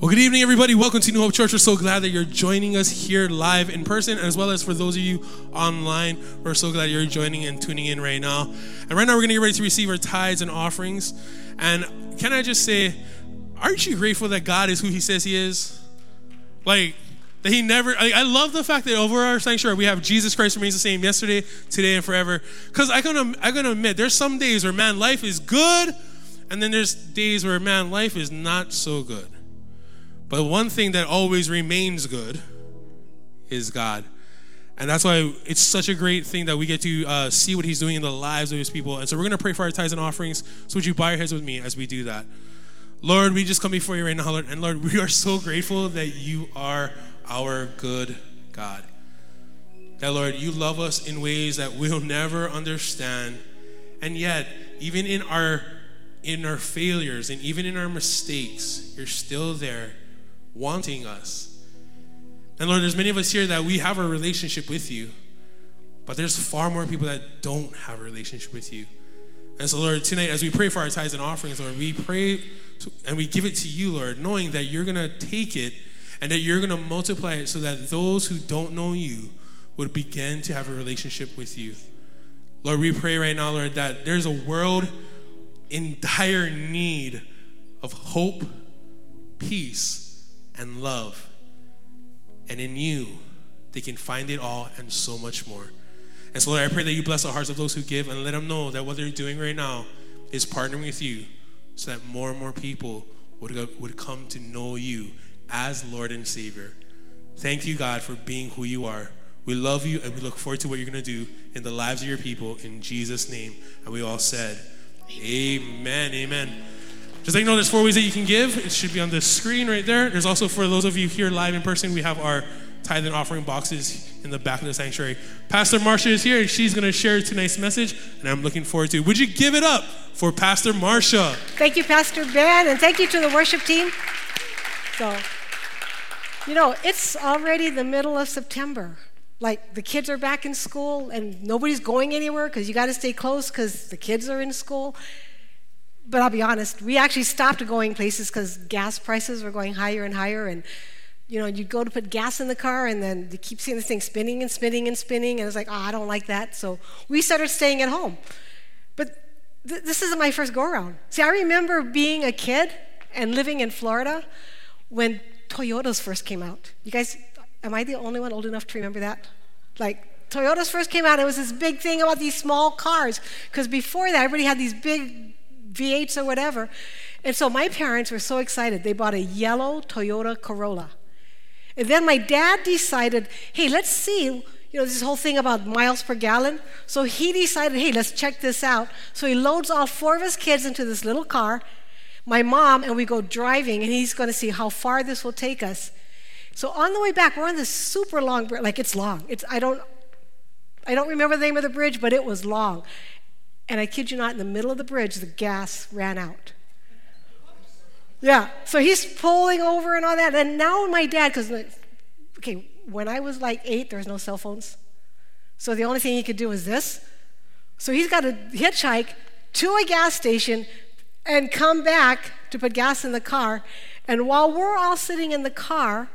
Well, good evening, everybody. Welcome to New Hope Church. We're so glad that you're joining us here live in person, as well as for those of you online. We're so glad you're joining and tuning in right now. And right now, we're going to get ready to receive our tithes and offerings. And can I just say, aren't you grateful that God is who He says He is? Like, that He never, I, I love the fact that over our sanctuary, we have Jesus Christ remains the same yesterday, today, and forever. Because I'm going to I'm gonna admit, there's some days where, man, life is good, and then there's days where, man, life is not so good. But one thing that always remains good is God. And that's why it's such a great thing that we get to uh, see what He's doing in the lives of His people. And so we're going to pray for our tithes and offerings. So would you bow your heads with me as we do that? Lord, we just come before you right now, Lord. And Lord, we are so grateful that you are our good God. That, Lord, you love us in ways that we'll never understand. And yet, even in our in our failures and even in our mistakes, you're still there wanting us. And Lord, there's many of us here that we have a relationship with you, but there's far more people that don't have a relationship with you. And so, Lord, tonight, as we pray for our tithes and offerings, Lord, we pray to, and we give it to you, Lord, knowing that you're going to take it and that you're going to multiply it so that those who don't know you would begin to have a relationship with you. Lord, we pray right now, Lord, that there's a world in dire need of hope, peace, and love. And in you, they can find it all and so much more. And so, Lord, I pray that you bless the hearts of those who give and let them know that what they're doing right now is partnering with you so that more and more people would, go, would come to know you as Lord and Savior. Thank you, God, for being who you are. We love you and we look forward to what you're going to do in the lives of your people in Jesus' name. And we all said, Amen. Amen. Like you know, there's four ways that you can give. It should be on the screen right there. There's also for those of you here live in person, we have our tithe and offering boxes in the back of the sanctuary. Pastor Marsha is here, and she's going to share tonight's message, and I'm looking forward to. It. Would you give it up for Pastor Marsha? Thank you, Pastor Ben, and thank you to the worship team. So, you know, it's already the middle of September. Like the kids are back in school, and nobody's going anywhere because you got to stay close because the kids are in school but I'll be honest, we actually stopped going places because gas prices were going higher and higher. And, you know, you'd go to put gas in the car and then you keep seeing this thing spinning and spinning and spinning. And it's like, oh, I don't like that. So we started staying at home. But th- this isn't my first go around. See, I remember being a kid and living in Florida when Toyotas first came out. You guys, am I the only one old enough to remember that? Like, Toyotas first came out, it was this big thing about these small cars. Because before that, everybody had these big V8s or whatever. And so my parents were so excited. They bought a yellow Toyota Corolla. And then my dad decided, hey, let's see, you know, this whole thing about miles per gallon. So he decided, hey, let's check this out. So he loads all four of his kids into this little car, my mom, and we go driving, and he's going to see how far this will take us. So on the way back, we're on this super long bridge. Like it's long. It's I don't I don't remember the name of the bridge, but it was long. And I kid you not, in the middle of the bridge, the gas ran out. Yeah, so he's pulling over and all that. And now my dad, because, okay, when I was like eight, there was no cell phones. So the only thing he could do was this. So he's got to hitchhike to a gas station and come back to put gas in the car. And while we're all sitting in the car,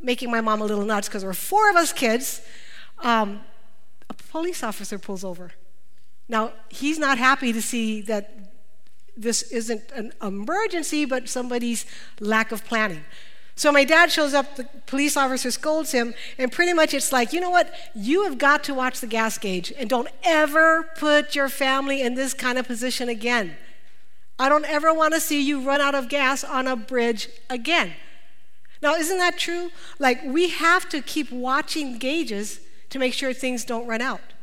making my mom a little nuts because we're four of us kids, um, a police officer pulls over. Now, he's not happy to see that this isn't an emergency, but somebody's lack of planning. So my dad shows up, the police officer scolds him, and pretty much it's like, you know what? You have got to watch the gas gauge and don't ever put your family in this kind of position again. I don't ever want to see you run out of gas on a bridge again. Now, isn't that true? Like, we have to keep watching gauges to make sure things don't run out.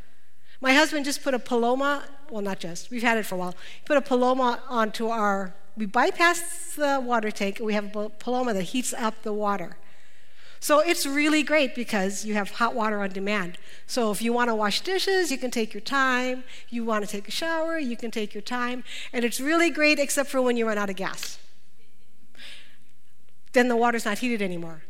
My husband just put a Paloma, well, not just, we've had it for a while. He put a Paloma onto our, we bypass the water tank and we have a Paloma that heats up the water. So it's really great because you have hot water on demand. So if you want to wash dishes, you can take your time. You want to take a shower, you can take your time. And it's really great except for when you run out of gas. Then the water's not heated anymore.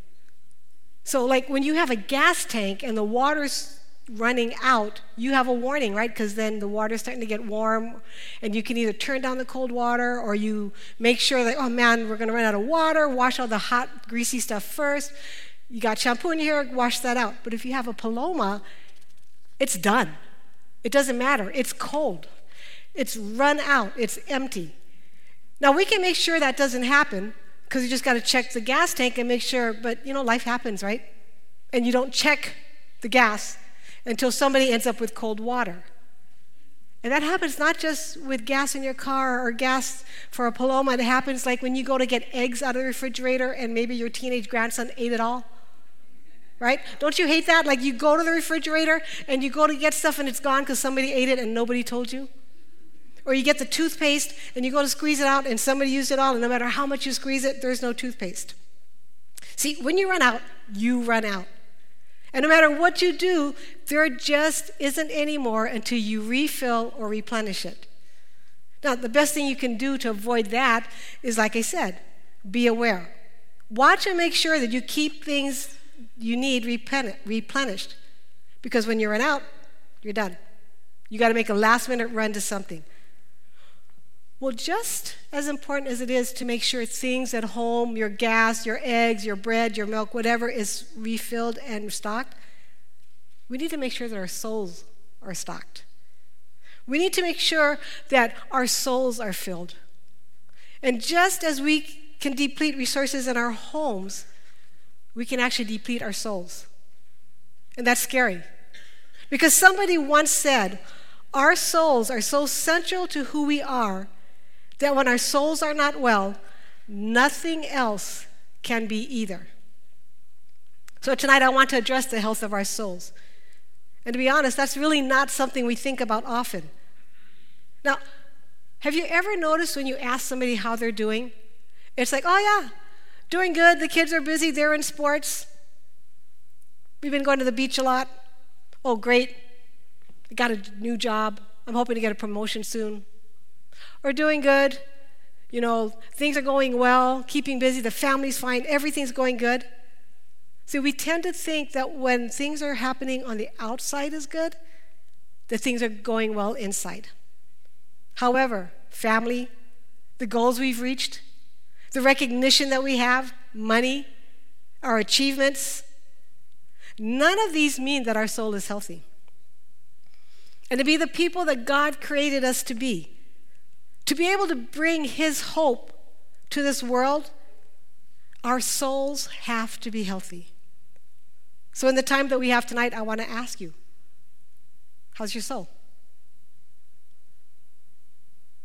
So, like when you have a gas tank and the water's running out, you have a warning, right? Because then the water's starting to get warm, and you can either turn down the cold water or you make sure that, oh man, we're going to run out of water, wash all the hot, greasy stuff first. You got shampoo in here, wash that out. But if you have a Paloma, it's done. It doesn't matter. It's cold. It's run out. It's empty. Now, we can make sure that doesn't happen because you just got to check the gas tank and make sure, but you know, life happens, right? And you don't check the gas until somebody ends up with cold water. And that happens not just with gas in your car or gas for a Paloma. It happens like when you go to get eggs out of the refrigerator and maybe your teenage grandson ate it all. Right? Don't you hate that? Like you go to the refrigerator and you go to get stuff and it's gone because somebody ate it and nobody told you? Or you get the toothpaste and you go to squeeze it out and somebody used it all, and no matter how much you squeeze it, there's no toothpaste. See, when you run out, you run out. And no matter what you do, there just isn't any more until you refill or replenish it. Now, the best thing you can do to avoid that is, like I said, be aware. Watch and make sure that you keep things you need replenished. Because when you run out, you're done. You got to make a last minute run to something. Well, just as important as it is to make sure things at home, your gas, your eggs, your bread, your milk, whatever is refilled and stocked, we need to make sure that our souls are stocked. We need to make sure that our souls are filled. And just as we can deplete resources in our homes, we can actually deplete our souls. And that's scary. Because somebody once said, Our souls are so central to who we are that when our souls are not well, nothing else can be either. So tonight I want to address the health of our souls. And to be honest, that's really not something we think about often. Now, have you ever noticed when you ask somebody how they're doing? It's like, oh, yeah, doing good. The kids are busy. They're in sports. We've been going to the beach a lot. Oh, great. I got a new job. I'm hoping to get a promotion soon are doing good. You know, things are going well, keeping busy, the family's fine, everything's going good. See, we tend to think that when things are happening on the outside is good, that things are going well inside. However, family, the goals we've reached, the recognition that we have, money, our achievements, none of these mean that our soul is healthy. And to be the people that God created us to be, to be able to bring His hope to this world, our souls have to be healthy. So, in the time that we have tonight, I want to ask you how's your soul?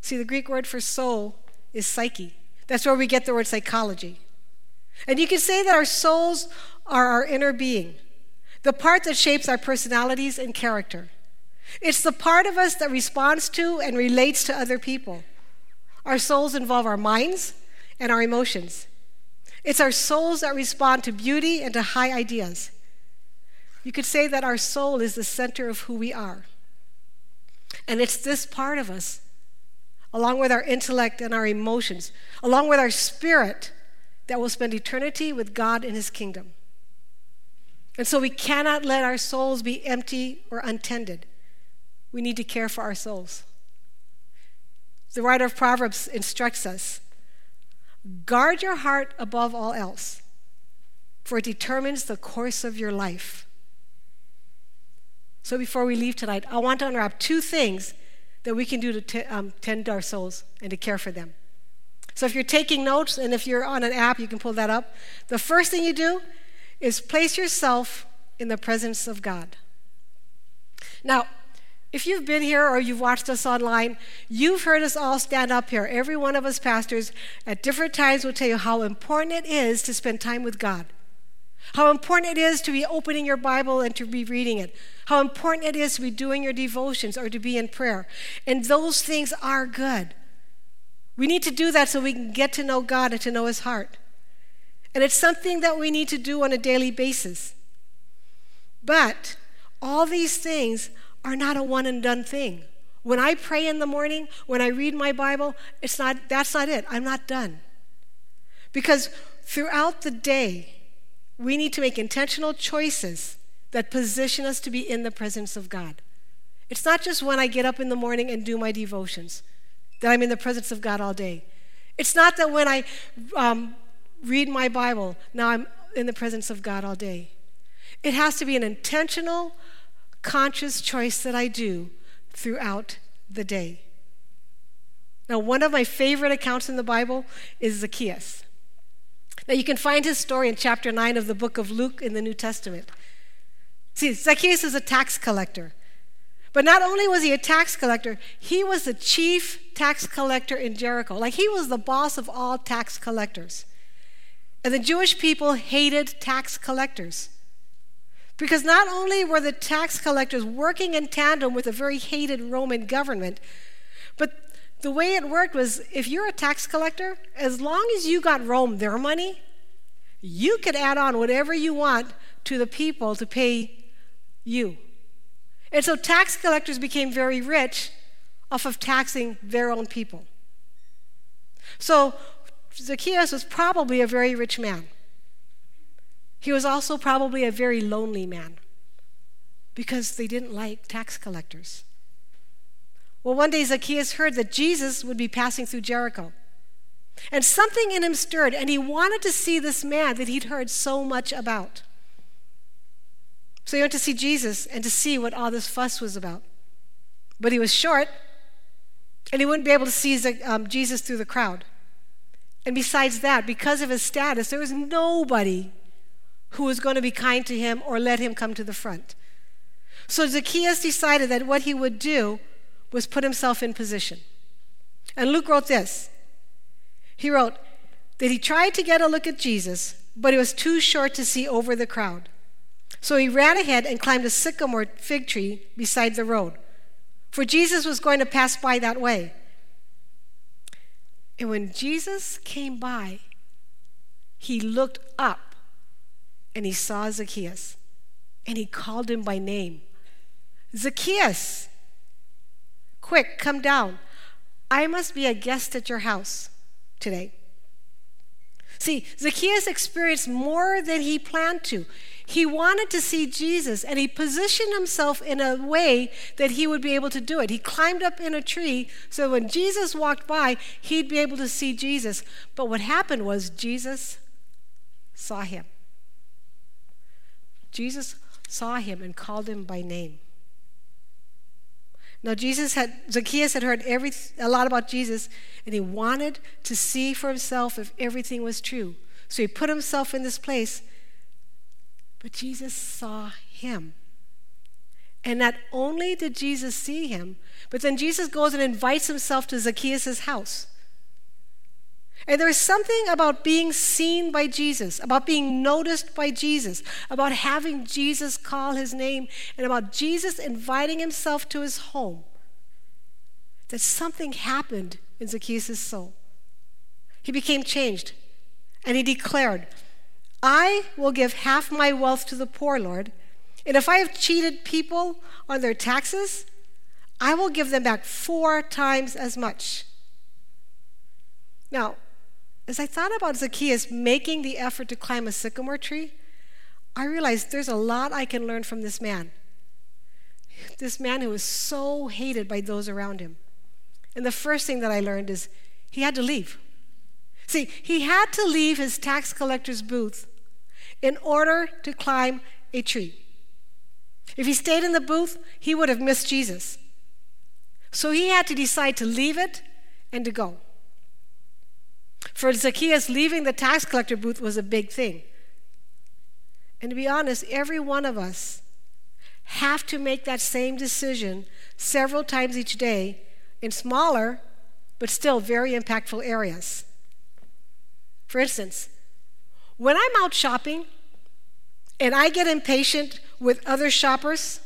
See, the Greek word for soul is psyche. That's where we get the word psychology. And you can say that our souls are our inner being, the part that shapes our personalities and character. It's the part of us that responds to and relates to other people. Our souls involve our minds and our emotions. It's our souls that respond to beauty and to high ideas. You could say that our soul is the center of who we are. And it's this part of us, along with our intellect and our emotions, along with our spirit, that will spend eternity with God in His kingdom. And so we cannot let our souls be empty or untended. We need to care for our souls. The writer of Proverbs instructs us guard your heart above all else, for it determines the course of your life. So before we leave tonight, I want to unwrap two things that we can do to t- um, tend our souls and to care for them. So if you're taking notes and if you're on an app, you can pull that up. The first thing you do is place yourself in the presence of God. Now, if you've been here or you've watched us online, you've heard us all stand up here. Every one of us pastors at different times will tell you how important it is to spend time with God. How important it is to be opening your Bible and to be reading it. How important it is to be doing your devotions or to be in prayer. And those things are good. We need to do that so we can get to know God and to know His heart. And it's something that we need to do on a daily basis. But all these things are not a one and done thing. When I pray in the morning, when I read my Bible, it's not that's not it. I'm not done. Because throughout the day, we need to make intentional choices that position us to be in the presence of God. It's not just when I get up in the morning and do my devotions that I'm in the presence of God all day. It's not that when I um, read my Bible, now I'm in the presence of God all day. It has to be an intentional, conscious choice that I do throughout the day. Now, one of my favorite accounts in the Bible is Zacchaeus. Now, you can find his story in chapter 9 of the book of Luke in the New Testament. See, Zacchaeus is a tax collector. But not only was he a tax collector, he was the chief tax collector in Jericho. Like he was the boss of all tax collectors. And the Jewish people hated tax collectors. Because not only were the tax collectors working in tandem with a very hated Roman government, but the way it worked was if you're a tax collector, as long as you got Rome their money, you could add on whatever you want to the people to pay you. And so tax collectors became very rich off of taxing their own people. So Zacchaeus was probably a very rich man. He was also probably a very lonely man because they didn't like tax collectors. Well, one day Zacchaeus heard that Jesus would be passing through Jericho. And something in him stirred, and he wanted to see this man that he'd heard so much about. So he went to see Jesus and to see what all this fuss was about. But he was short, and he wouldn't be able to see um, Jesus through the crowd. And besides that, because of his status, there was nobody who was going to be kind to him or let him come to the front. So Zacchaeus decided that what he would do was put himself in position. And Luke wrote this. He wrote that he tried to get a look at Jesus, but he was too short to see over the crowd. So he ran ahead and climbed a sycamore fig tree beside the road, for Jesus was going to pass by that way. And when Jesus came by, he looked up and he saw Zacchaeus and he called him by name Zacchaeus, quick, come down. I must be a guest at your house today. See, Zacchaeus experienced more than he planned to. He wanted to see Jesus, and he positioned himself in a way that he would be able to do it. He climbed up in a tree so when Jesus walked by, he'd be able to see Jesus. But what happened was Jesus saw him. Jesus saw him and called him by name. Now, Jesus had, Zacchaeus had heard every, a lot about Jesus, and he wanted to see for himself if everything was true. So he put himself in this place but Jesus saw him. And not only did Jesus see him, but then Jesus goes and invites himself to Zacchaeus' house. And there's something about being seen by Jesus, about being noticed by Jesus, about having Jesus call his name, and about Jesus inviting himself to his home. That something happened in Zacchaeus' soul. He became changed, and he declared, I will give half my wealth to the poor, Lord. And if I have cheated people on their taxes, I will give them back four times as much. Now, as I thought about Zacchaeus making the effort to climb a sycamore tree, I realized there's a lot I can learn from this man. This man who was so hated by those around him. And the first thing that I learned is he had to leave. See, he had to leave his tax collector's booth in order to climb a tree. If he stayed in the booth, he would have missed Jesus. So he had to decide to leave it and to go. For Zacchaeus, leaving the tax collector booth was a big thing. And to be honest, every one of us have to make that same decision several times each day in smaller but still very impactful areas. For instance, when I'm out shopping and I get impatient with other shoppers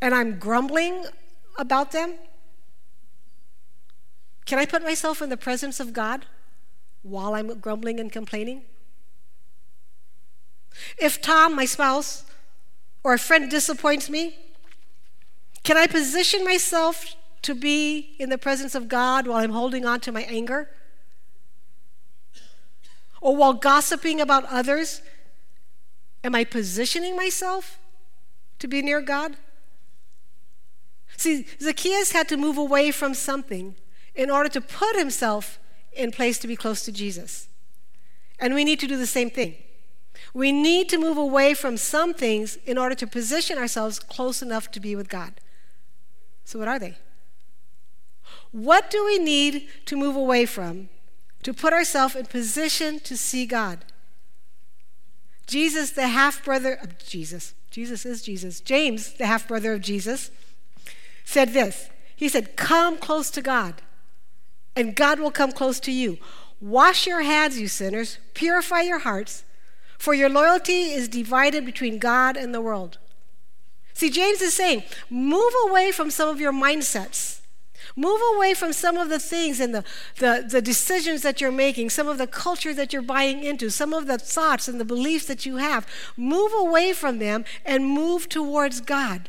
and I'm grumbling about them, can I put myself in the presence of God while I'm grumbling and complaining? If Tom, my spouse, or a friend disappoints me, can I position myself to be in the presence of God while I'm holding on to my anger? Or while gossiping about others, Am I positioning myself to be near God? See, Zacchaeus had to move away from something in order to put himself in place to be close to Jesus. And we need to do the same thing. We need to move away from some things in order to position ourselves close enough to be with God. So, what are they? What do we need to move away from to put ourselves in position to see God? Jesus, the half brother of Jesus, Jesus is Jesus. James, the half brother of Jesus, said this He said, Come close to God, and God will come close to you. Wash your hands, you sinners, purify your hearts, for your loyalty is divided between God and the world. See, James is saying, move away from some of your mindsets. Move away from some of the things and the, the, the, decisions that you're making, some of the culture that you're buying into, some of the thoughts and the beliefs that you have. Move away from them and move towards God.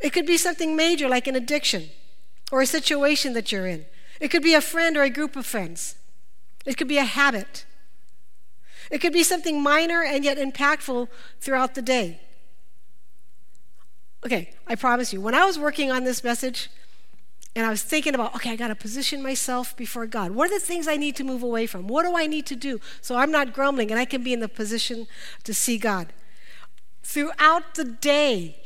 It could be something major like an addiction or a situation that you're in. It could be a friend or a group of friends. It could be a habit. It could be something minor and yet impactful throughout the day. Okay, I promise you, when I was working on this message and I was thinking about, okay, I got to position myself before God. What are the things I need to move away from? What do I need to do so I'm not grumbling and I can be in the position to see God? Throughout the day,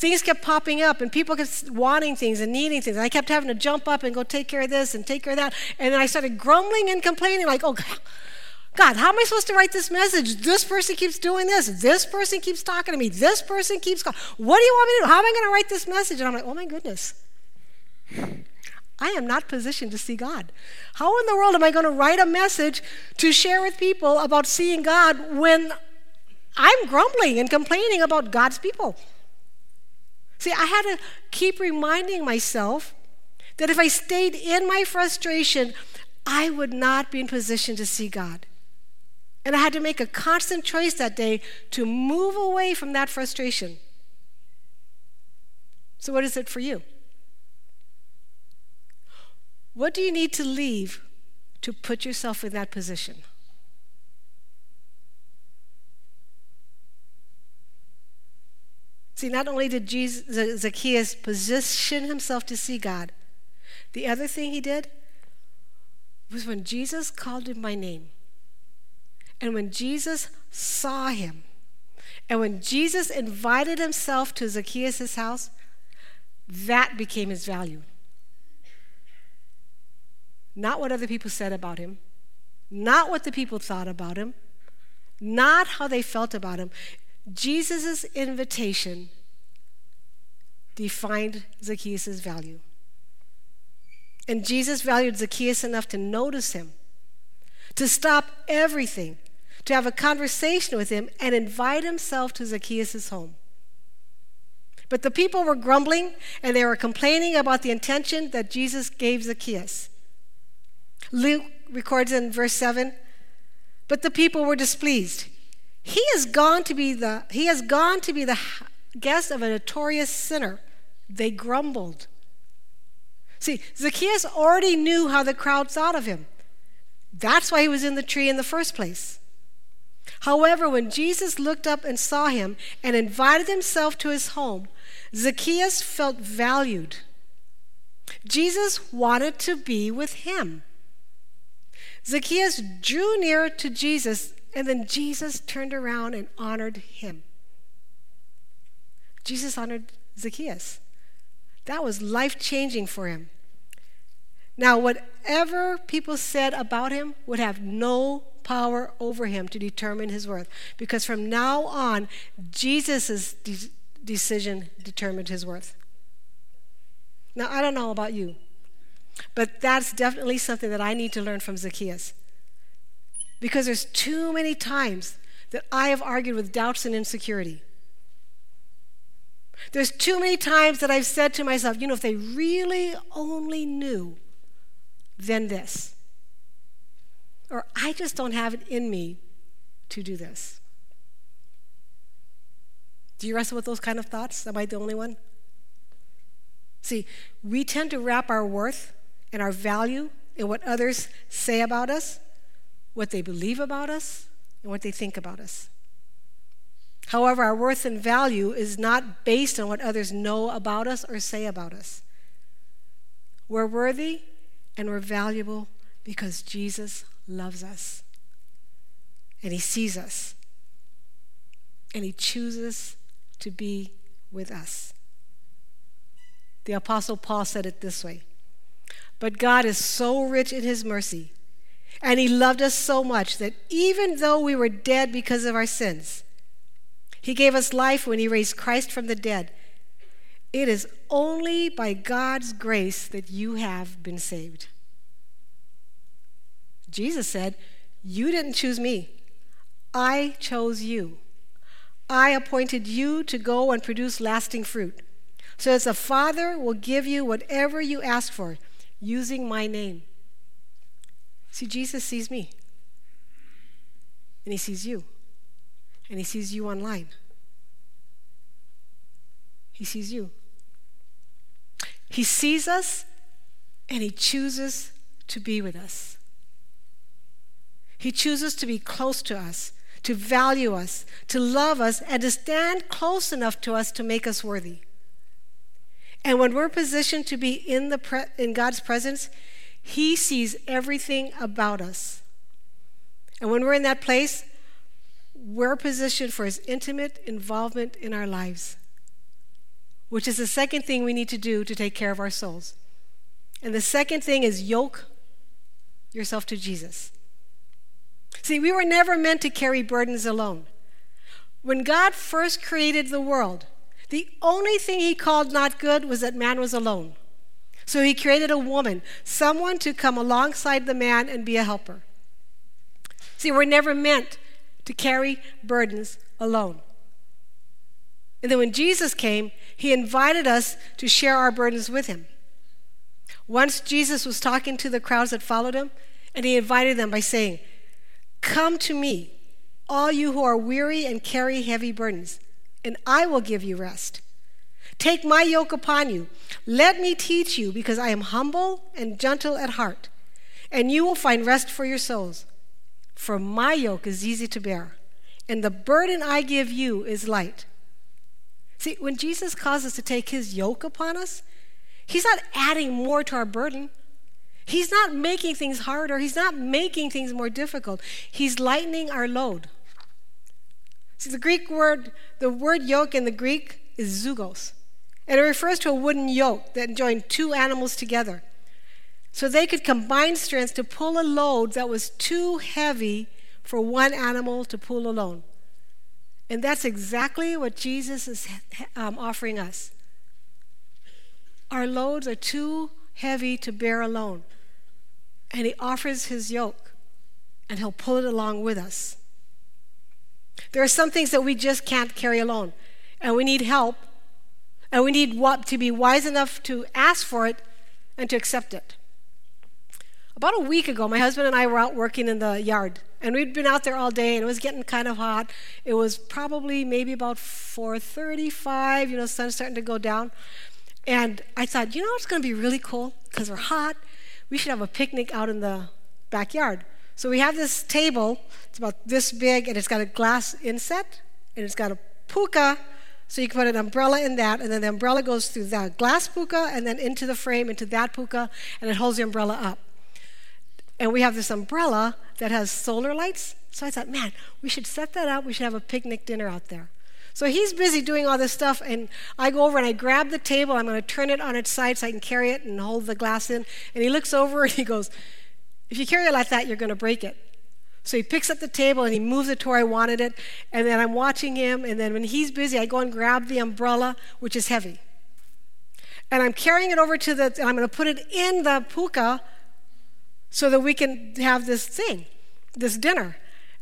things kept popping up and people kept wanting things and needing things. And I kept having to jump up and go take care of this and take care of that. And then I started grumbling and complaining, like, oh, God, how am I supposed to write this message? This person keeps doing this. This person keeps talking to me. This person keeps calling. What do you want me to do? How am I going to write this message? And I'm like, oh my goodness. I am not positioned to see God. How in the world am I going to write a message to share with people about seeing God when I'm grumbling and complaining about God's people? See, I had to keep reminding myself that if I stayed in my frustration, I would not be in position to see God. And I had to make a constant choice that day to move away from that frustration. So, what is it for you? What do you need to leave to put yourself in that position? See, not only did Jesus, Zacchaeus position himself to see God, the other thing he did was when Jesus called him by name. And when Jesus saw him, and when Jesus invited himself to Zacchaeus' house, that became his value. Not what other people said about him, not what the people thought about him, not how they felt about him. Jesus' invitation defined Zacchaeus' value. And Jesus valued Zacchaeus enough to notice him, to stop everything, to have a conversation with him and invite himself to Zacchaeus' home. But the people were grumbling and they were complaining about the intention that Jesus gave Zacchaeus. Luke records in verse 7 But the people were displeased. He has gone to be the, he has gone to be the guest of a notorious sinner. They grumbled. See, Zacchaeus already knew how the crowd thought of him. That's why he was in the tree in the first place. However, when Jesus looked up and saw him and invited himself to his home, Zacchaeus felt valued. Jesus wanted to be with him. Zacchaeus drew near to Jesus, and then Jesus turned around and honored him. Jesus honored Zacchaeus. That was life changing for him. Now, whatever people said about him would have no power over him to determine his worth. Because from now on, Jesus' de- decision determined his worth. Now, I don't know about you, but that's definitely something that I need to learn from Zacchaeus. Because there's too many times that I have argued with doubts and insecurity. There's too many times that I've said to myself, you know, if they really only knew, then this. Or I just don't have it in me to do this. Do you wrestle with those kind of thoughts? Am I the only one? See, we tend to wrap our worth and our value in what others say about us, what they believe about us, and what they think about us. However, our worth and value is not based on what others know about us or say about us. We're worthy and we're valuable because Jesus loves us. And he sees us. And he chooses to be with us. The Apostle Paul said it this way But God is so rich in his mercy, and he loved us so much that even though we were dead because of our sins, he gave us life when he raised Christ from the dead. It is only by God's grace that you have been saved. Jesus said, You didn't choose me, I chose you. I appointed you to go and produce lasting fruit. So as a father will give you whatever you ask for using my name. See, Jesus sees me, and he sees you and he sees you online. He sees you. He sees us and he chooses to be with us. He chooses to be close to us, to value us, to love us, and to stand close enough to us to make us worthy. And when we're positioned to be in, the pre- in God's presence, He sees everything about us. And when we're in that place, we're positioned for his intimate involvement in our lives, which is the second thing we need to do to take care of our souls. And the second thing is yoke yourself to Jesus. See, we were never meant to carry burdens alone. When God first created the world, the only thing he called not good was that man was alone. So he created a woman, someone to come alongside the man and be a helper. See, we're never meant to carry burdens alone. And then when Jesus came, he invited us to share our burdens with him. Once Jesus was talking to the crowds that followed him, and he invited them by saying, Come to me, all you who are weary and carry heavy burdens, and I will give you rest. Take my yoke upon you. Let me teach you, because I am humble and gentle at heart, and you will find rest for your souls. For my yoke is easy to bear, and the burden I give you is light. See, when Jesus calls us to take his yoke upon us, he's not adding more to our burden. He's not making things harder. He's not making things more difficult. He's lightening our load. See, the Greek word, the word yoke in the Greek is zugos. And it refers to a wooden yoke that joined two animals together so they could combine strength to pull a load that was too heavy for one animal to pull alone. And that's exactly what Jesus is um, offering us. Our loads are too heavy to bear alone. And He offers His yoke, and He'll pull it along with us. There are some things that we just can't carry alone, and we need help, and we need to be wise enough to ask for it and to accept it. About a week ago, my husband and I were out working in the yard, and we'd been out there all day, and it was getting kind of hot. It was probably maybe about 4:35. You know, sun's starting to go down, and I thought, you know, it's going to be really cool because we're hot. We should have a picnic out in the backyard. So we have this table. It's about this big, and it's got a glass inset, and it's got a puka so you can put an umbrella in that, and then the umbrella goes through that glass puka and then into the frame, into that puka, and it holds the umbrella up. And we have this umbrella that has solar lights. So I thought, man, we should set that up. We should have a picnic dinner out there. So he's busy doing all this stuff, and I go over and I grab the table. I'm going to turn it on its side so I can carry it and hold the glass in. And he looks over and he goes, If you carry it like that, you're going to break it. So he picks up the table and he moves it to where I wanted it. And then I'm watching him. And then when he's busy, I go and grab the umbrella, which is heavy. And I'm carrying it over to the, and I'm going to put it in the puka so that we can have this thing, this dinner.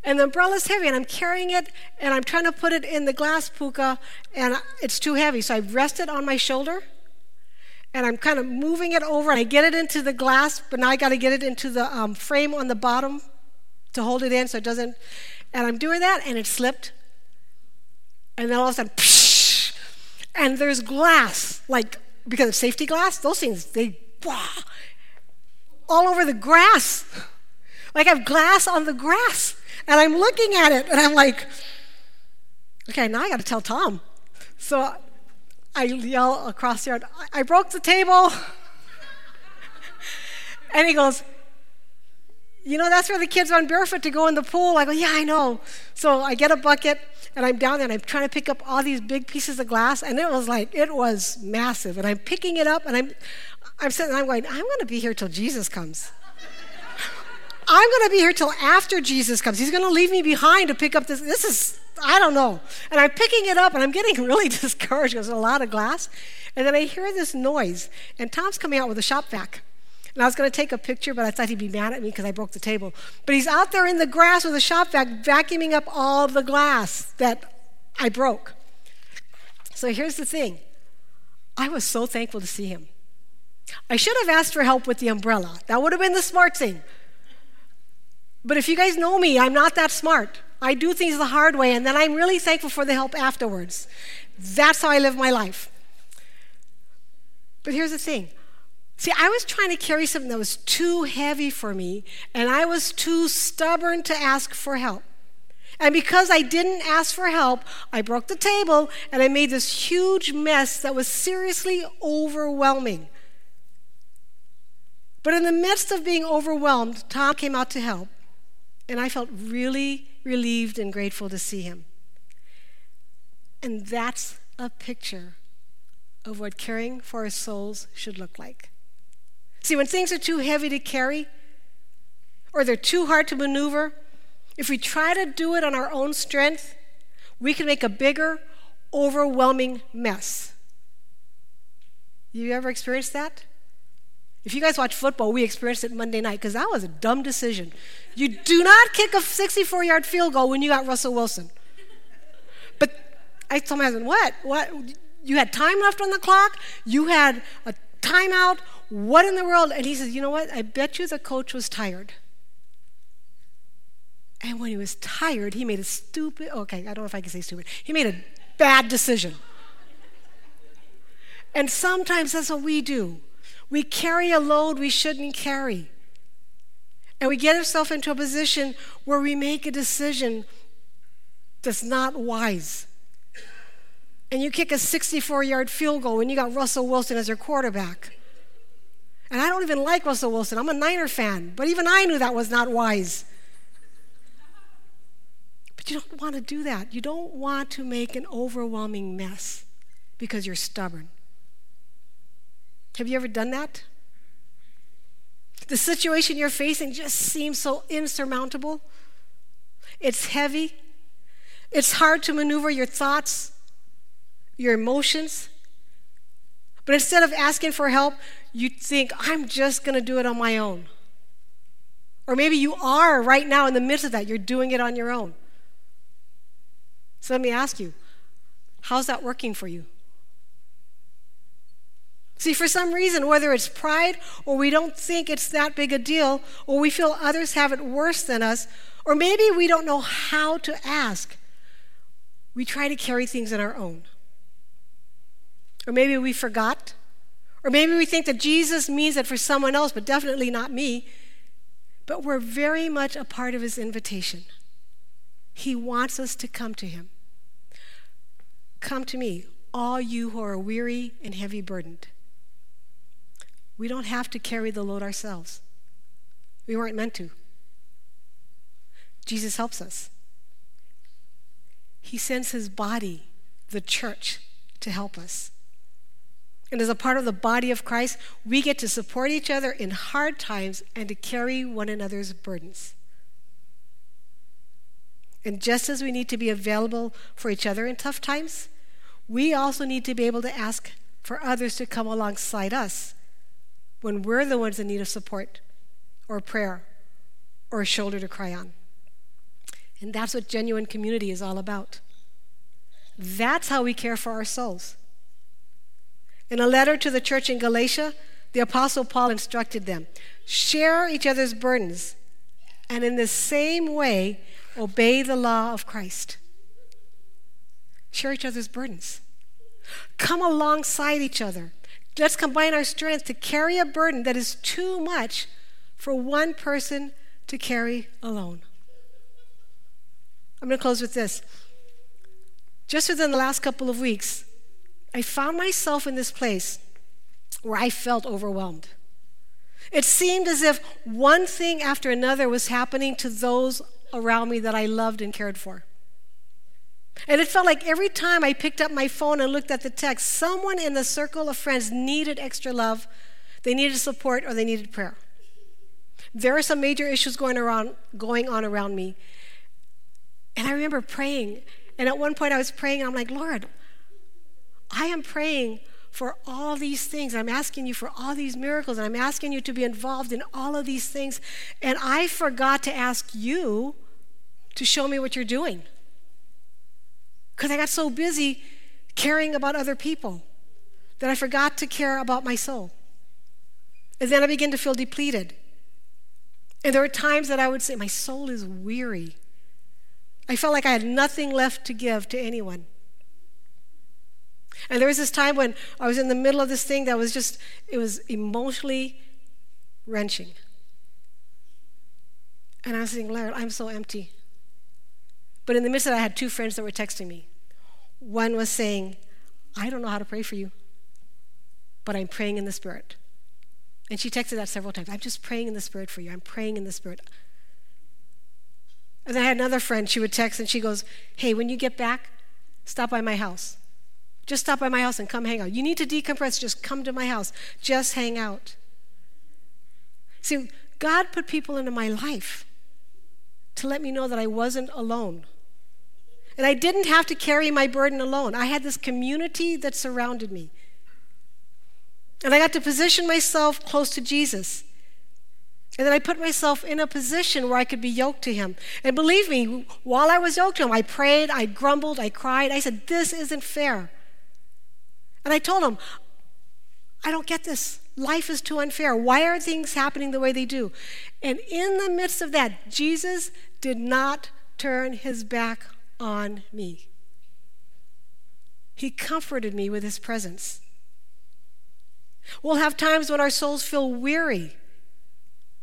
And the umbrella's heavy, and I'm carrying it, and I'm trying to put it in the glass puka, and it's too heavy. So I rest it on my shoulder, and I'm kind of moving it over, and I get it into the glass, but now I got to get it into the um, frame on the bottom to hold it in so it doesn't. And I'm doing that, and it slipped. And then all of a sudden, psh, and there's glass, like because it's safety glass. Those things, they, all over the grass. Like I have glass on the grass. And I'm looking at it and I'm like, Okay, now I got to tell Tom. So I yell across the yard, I broke the table. and he goes, You know, that's where the kids run barefoot to go in the pool. I go, Yeah, I know. So I get a bucket and I'm down there and I'm trying to pick up all these big pieces of glass. And it was like, it was massive. And I'm picking it up and I'm, I'm sitting I'm going, I'm going to be here till Jesus comes. I'm going to be here till after Jesus comes. He's going to leave me behind to pick up this. This is, I don't know. And I'm picking it up and I'm getting really discouraged because there's a lot of glass. And then I hear this noise, and Tom's coming out with a shop vac. And I was going to take a picture, but I thought he'd be mad at me because I broke the table. But he's out there in the grass with a shop vac, vacuuming up all the glass that I broke. So here's the thing I was so thankful to see him. I should have asked for help with the umbrella. That would have been the smart thing. But if you guys know me, I'm not that smart. I do things the hard way, and then I'm really thankful for the help afterwards. That's how I live my life. But here's the thing see, I was trying to carry something that was too heavy for me, and I was too stubborn to ask for help. And because I didn't ask for help, I broke the table and I made this huge mess that was seriously overwhelming. But in the midst of being overwhelmed, Tom came out to help. And I felt really relieved and grateful to see him. And that's a picture of what caring for our souls should look like. See, when things are too heavy to carry or they're too hard to maneuver, if we try to do it on our own strength, we can make a bigger, overwhelming mess. You ever experienced that? If you guys watch football, we experienced it Monday night because that was a dumb decision. You do not kick a 64 yard field goal when you got Russell Wilson. But I told my husband, what? What? You had time left on the clock? You had a timeout? What in the world? And he says, you know what? I bet you the coach was tired. And when he was tired, he made a stupid, okay, I don't know if I can say stupid. He made a bad decision. And sometimes that's what we do. We carry a load we shouldn't carry. And we get ourselves into a position where we make a decision that's not wise. And you kick a 64 yard field goal when you got Russell Wilson as your quarterback. And I don't even like Russell Wilson. I'm a Niner fan. But even I knew that was not wise. But you don't want to do that. You don't want to make an overwhelming mess because you're stubborn. Have you ever done that? The situation you're facing just seems so insurmountable. It's heavy. It's hard to maneuver your thoughts, your emotions. But instead of asking for help, you think, I'm just going to do it on my own. Or maybe you are right now in the midst of that. You're doing it on your own. So let me ask you, how's that working for you? See, for some reason, whether it's pride or we don't think it's that big a deal, or we feel others have it worse than us, or maybe we don't know how to ask, we try to carry things on our own. Or maybe we forgot. Or maybe we think that Jesus means it for someone else, but definitely not me. But we're very much a part of his invitation. He wants us to come to him. Come to me, all you who are weary and heavy burdened we don't have to carry the load ourselves. We weren't meant to. Jesus helps us. He sends his body, the church, to help us. And as a part of the body of Christ, we get to support each other in hard times and to carry one another's burdens. And just as we need to be available for each other in tough times, we also need to be able to ask for others to come alongside us when we're the ones in need of support or prayer or a shoulder to cry on. And that's what genuine community is all about. That's how we care for our souls. In a letter to the church in Galatia, the Apostle Paul instructed them share each other's burdens, and in the same way, obey the law of Christ. Share each other's burdens. Come alongside each other. Let's combine our strength to carry a burden that is too much for one person to carry alone. I'm going to close with this. just within the last couple of weeks, I found myself in this place where I felt overwhelmed. It seemed as if one thing after another was happening to those around me that I loved and cared for. And it felt like every time I picked up my phone and looked at the text, someone in the circle of friends needed extra love, they needed support, or they needed prayer. There are some major issues going, around, going on around me. And I remember praying. And at one point I was praying, I'm like, Lord, I am praying for all these things. I'm asking you for all these miracles, and I'm asking you to be involved in all of these things. And I forgot to ask you to show me what you're doing. Because I got so busy caring about other people that I forgot to care about my soul. And then I began to feel depleted. And there were times that I would say, My soul is weary. I felt like I had nothing left to give to anyone. And there was this time when I was in the middle of this thing that was just, it was emotionally wrenching. And I was thinking, Lord, I'm so empty. But in the midst of it, I had two friends that were texting me. One was saying, I don't know how to pray for you, but I'm praying in the Spirit. And she texted that several times. I'm just praying in the Spirit for you. I'm praying in the Spirit. And then I had another friend, she would text and she goes, Hey, when you get back, stop by my house. Just stop by my house and come hang out. You need to decompress, just come to my house. Just hang out. See, God put people into my life to let me know that I wasn't alone. And I didn't have to carry my burden alone. I had this community that surrounded me. And I got to position myself close to Jesus. And then I put myself in a position where I could be yoked to him. And believe me, while I was yoked to him, I prayed, I grumbled, I cried. I said, This isn't fair. And I told him, I don't get this. Life is too unfair. Why are things happening the way they do? And in the midst of that, Jesus did not turn his back on me. He comforted me with his presence. We'll have times when our souls feel weary,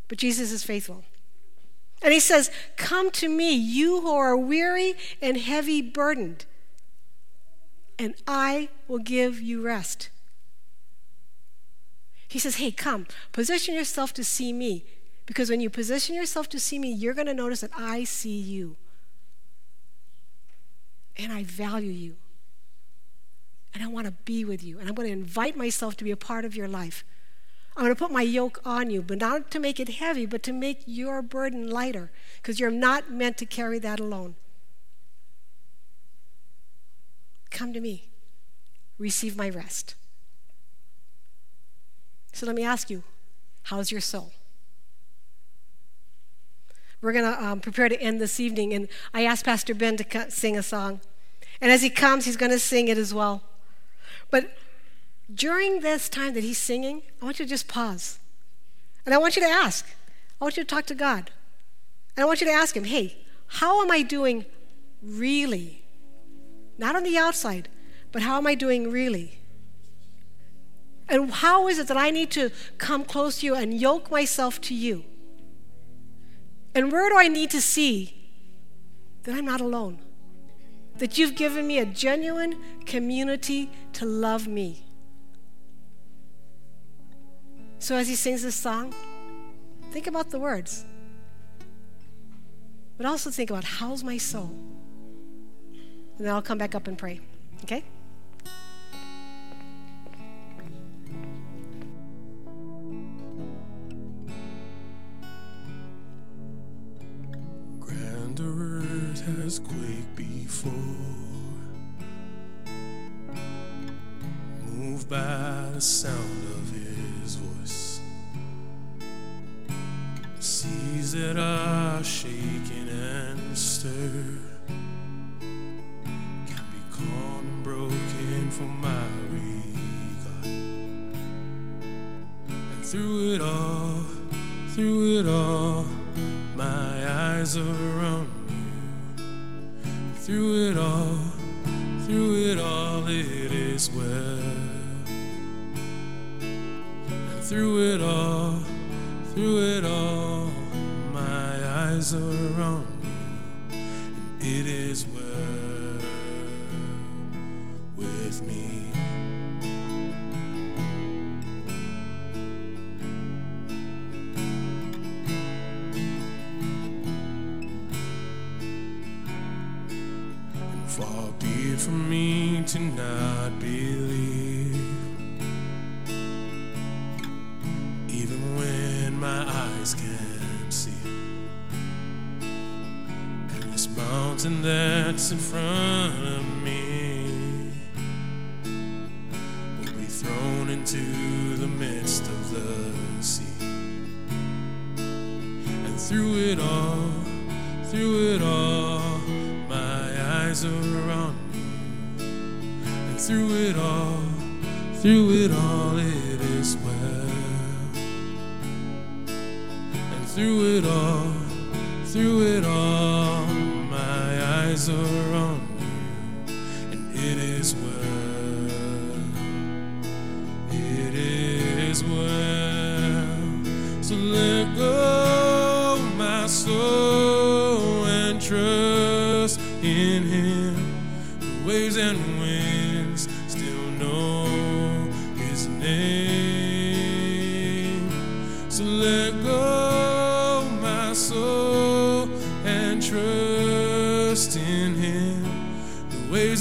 but Jesus is faithful. And he says, Come to me, you who are weary and heavy burdened, and I will give you rest. He says, Hey, come, position yourself to see me. Because when you position yourself to see me, you're going to notice that I see you. And I value you and I want to be with you. And I'm going to invite myself to be a part of your life. I'm going to put my yoke on you, but not to make it heavy, but to make your burden lighter, because you're not meant to carry that alone. Come to me, receive my rest. So let me ask you how's your soul? We're going to um, prepare to end this evening, and I asked Pastor Ben to sing a song. And as he comes, he's going to sing it as well. But during this time that he's singing, I want you to just pause. And I want you to ask. I want you to talk to God. And I want you to ask him, hey, how am I doing really? Not on the outside, but how am I doing really? And how is it that I need to come close to you and yoke myself to you? And where do I need to see that I'm not alone? that you've given me a genuine community to love me. So as he sings this song, think about the words, but also think about how's my soul? And then I'll come back up and pray. Okay? Far be it from me to not believe. Even when my eyes can't see. And this mountain that's in front through it all.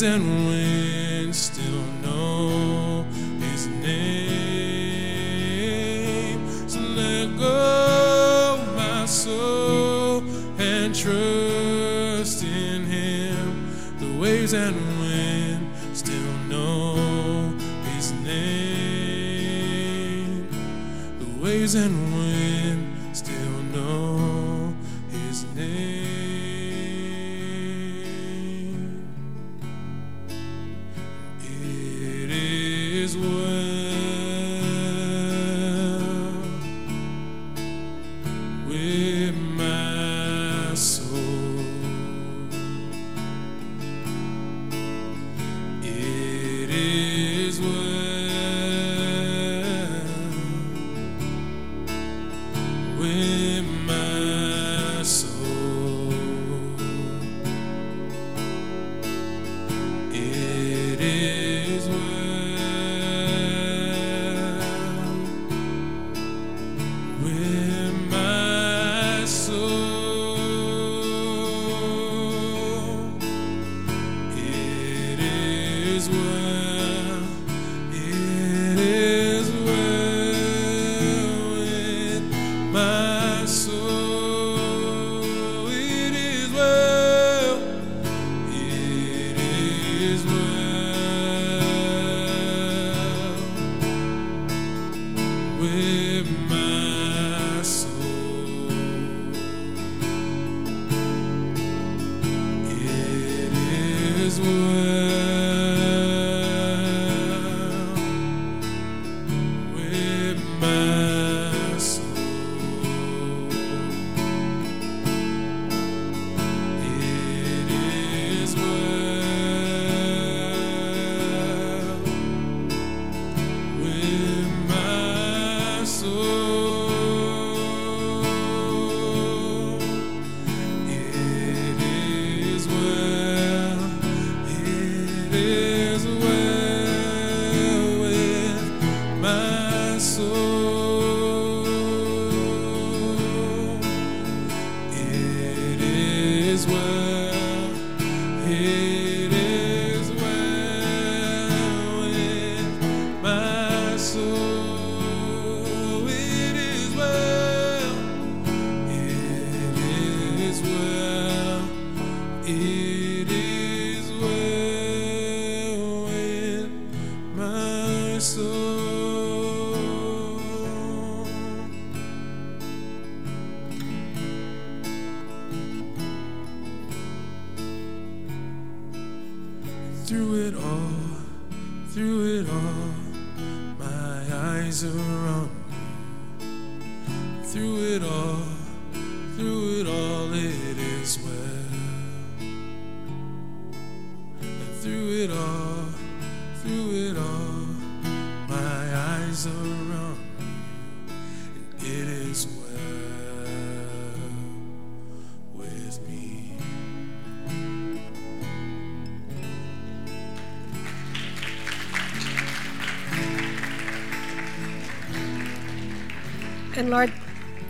and wings.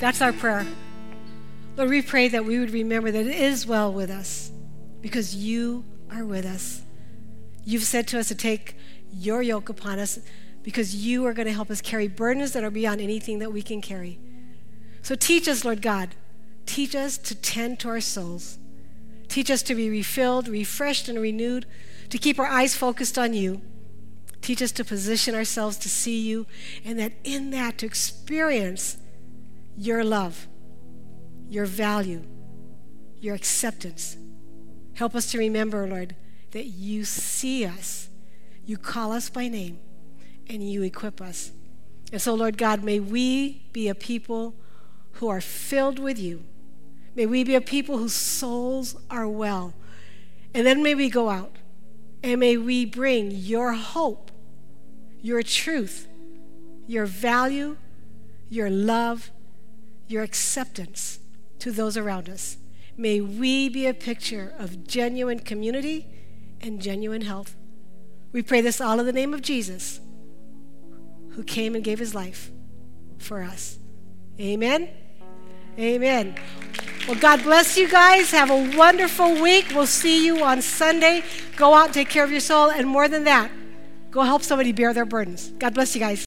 That's our prayer. Lord, we pray that we would remember that it is well with us because you are with us. You've said to us to take your yoke upon us because you are going to help us carry burdens that are beyond anything that we can carry. So teach us, Lord God. Teach us to tend to our souls. Teach us to be refilled, refreshed, and renewed, to keep our eyes focused on you. Teach us to position ourselves to see you, and that in that, to experience your love, your value, your acceptance. Help us to remember, Lord, that you see us, you call us by name, and you equip us. And so, Lord God, may we be a people who are filled with you. May we be a people whose souls are well. And then may we go out and may we bring your hope, your truth, your value, your love, your acceptance to those around us. May we be a picture of genuine community and genuine health. We pray this all in the name of Jesus, who came and gave his life for us. Amen. Amen. Well, God bless you guys. Have a wonderful week. We'll see you on Sunday. Go out and take care of your soul. And more than that, go help somebody bear their burdens. God bless you guys.